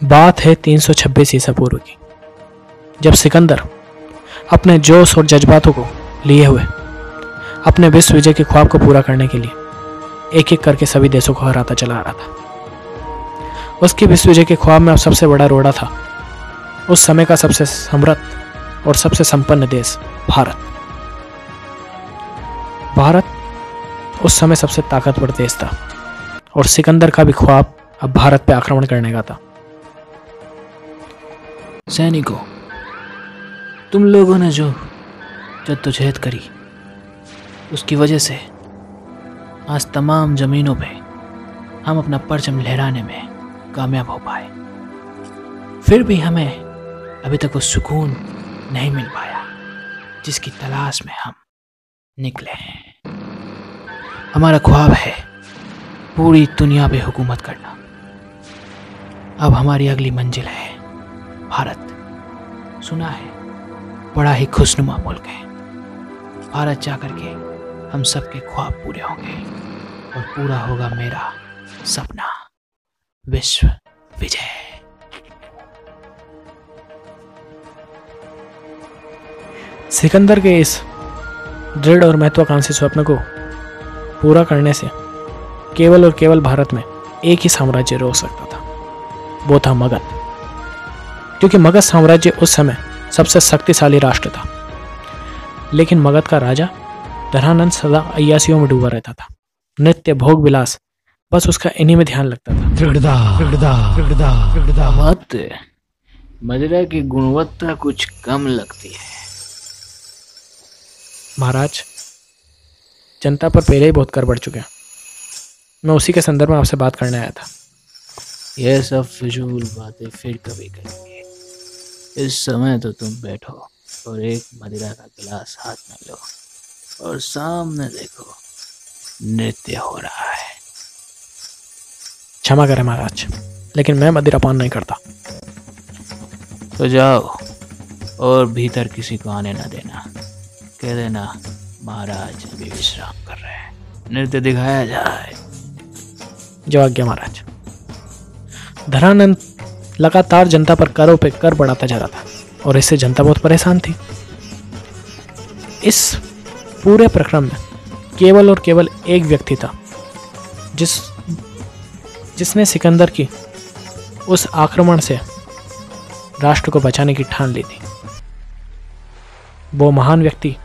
बात है 326 ईसा पूर्व की, जब सिकंदर अपने जोश और जज्बातों को लिए हुए, अपने विश्व विजय के ख्वाब को पूरा करने के लिए एक एक करके सभी देशों को हराता चला आ रहा था। उसके विश्व विजय के ख्वाब में अब सबसे बड़ा रोड़ा था। उस समय का सबसे समृद्ध और सबसे संपन्न देश भारत। भारत उस समय सबसे ताकतवर देश था और सिकंदर का भी ख्वाब अब भारत पर आक्रमण करने का था। सैनिकों, तुम लोगों ने जो जद्दोजहद करी, उसकी वजह से आज तमाम ज़मीनों पे हम अपना परचम लहराने में कामयाब हो पाए। फिर भी हमें अभी तक वो सुकून नहीं मिल पाया, जिसकी तलाश में हम निकले हैं। हमारा ख्वाब है पूरी दुनिया पे हुकूमत करना। अब हमारी अगली मंजिल है। भारत। सुना है, बड़ा ही खुशनुमा मुल्क है। भारत जा कर के हम सबके ख्वाब पूरे होंगे और पूरा होगा मेरा सपना। विश्व विजय। सिकंदर के इस दृढ़ और महत्वाकांक्षी स्वप्न को पूरा करने से केवल और केवल भारत में एक ही साम्राज्य रोक सकता था। वो था मगध। क्योंकि मगध साम्राज्य उस समय सबसे शक्तिशाली राष्ट्र था। लेकिन मगध का राजा धनानंद सदा अयासियों में डूबा रहता था। नृत्य भोग विलास बस उसका इन्हीं में ध्यान लगता था। मत मदिरा की गुणवत्ता कुछ कम लगती है। महाराज जनता पर पहले ही बहुत कर बढ़ चुके हैं। मैं उसी के संदर्भ में आपसे बात करने आया था। यह सब फिजूल बातें फिर कभी करेंगे। इस समय तो तुम बैठो और एक मदिरा का गिलास हाथ में लो और सामने देखो नृत्य हो रहा है। क्षमा करें महाराज लेकिन मैं मदिरा पान नहीं करता। तो जाओ और भीतर किसी को आने ना देना। कह देना महाराज अभी विश्राम कर रहे हैं। नृत्य दिखाया जाए। जो आज्ञा महाराज। धनानंद लगातार जनता पर करों पर कर बढ़ाता जा रहा था और इससे जनता बहुत परेशान थी। इस पूरे प्रक्रम में केवल और केवल एक व्यक्ति था, जिस, जिसने सिकंदर की उस आक्रमण से राष्ट्र को बचाने की ठान ली थी। वो महान व्यक्ति,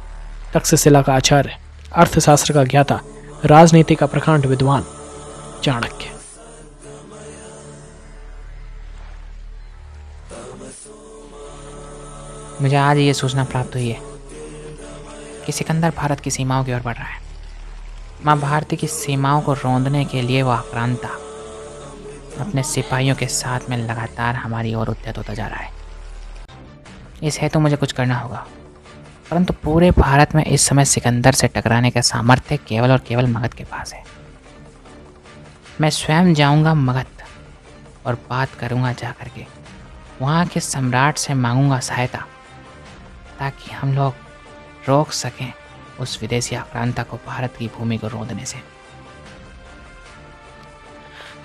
तक्षशिला का आचार्य, अर्थशास्त्र का ज्ञाता, राजनीति का प्रकांड विद्वान, चाणक्य। मुझे आज ये सूचना प्राप्त हुई है कि सिकंदर भारत की सीमाओं की ओर बढ़ रहा है। माँ भारती की सीमाओं को रोंदने के लिए वो आक्रांता अपने सिपाहियों के साथ में लगातार हमारी ओर उद्यत होता जा रहा है। इस हेतु तो मुझे कुछ करना होगा। परंतु पूरे भारत में इस समय सिकंदर से टकराने का सामर्थ्य केवल और केवल मगध के पास है। मैं स्वयं जाऊँगा मगध और बात करूँगा जा कर के। वहाँ के सम्राट से मांगूँगा सहायता, ताकि हम लोग रोक सकें उस विदेशी आक्रांता को भारत की भूमि को रोदने से।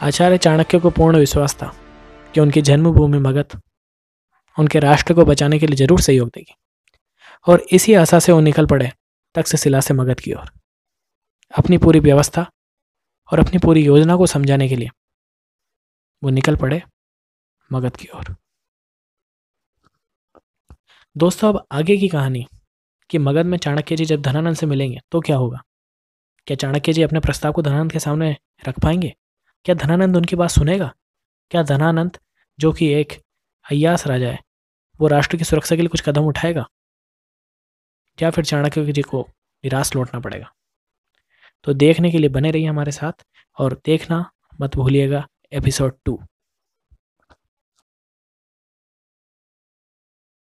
आचार्य चाणक्य को पूर्ण विश्वास था कि उनकी जन्मभूमि मगध उनके राष्ट्र को बचाने के लिए ज़रूर सहयोग देगी, और इसी आशा से वो निकल पड़े तक्षशिला से मगध की ओर। अपनी पूरी व्यवस्था और अपनी पूरी योजना को समझाने के लिए वो निकल पड़े मगध की ओर। दोस्तों, अब आगे की कहानी कि मगध में चाणक्य जी जब धनानंद से मिलेंगे तो क्या होगा? क्या चाणक्य जी अपने प्रस्ताव को धनानंद के सामने रख पाएँगे? क्या धनानंद उनकी बात सुनेगा? क्या धनानंद, जो कि एक अयास राजा है, वो राष्ट्र की सुरक्षा के लिए कुछ कदम उठाएगा? या फिर चाणक्य जी को निराश लौटना पड़ेगा? तो देखने के लिए बने रहिए हमारे साथ और देखना मत भूलिएगा एपिसोड टू।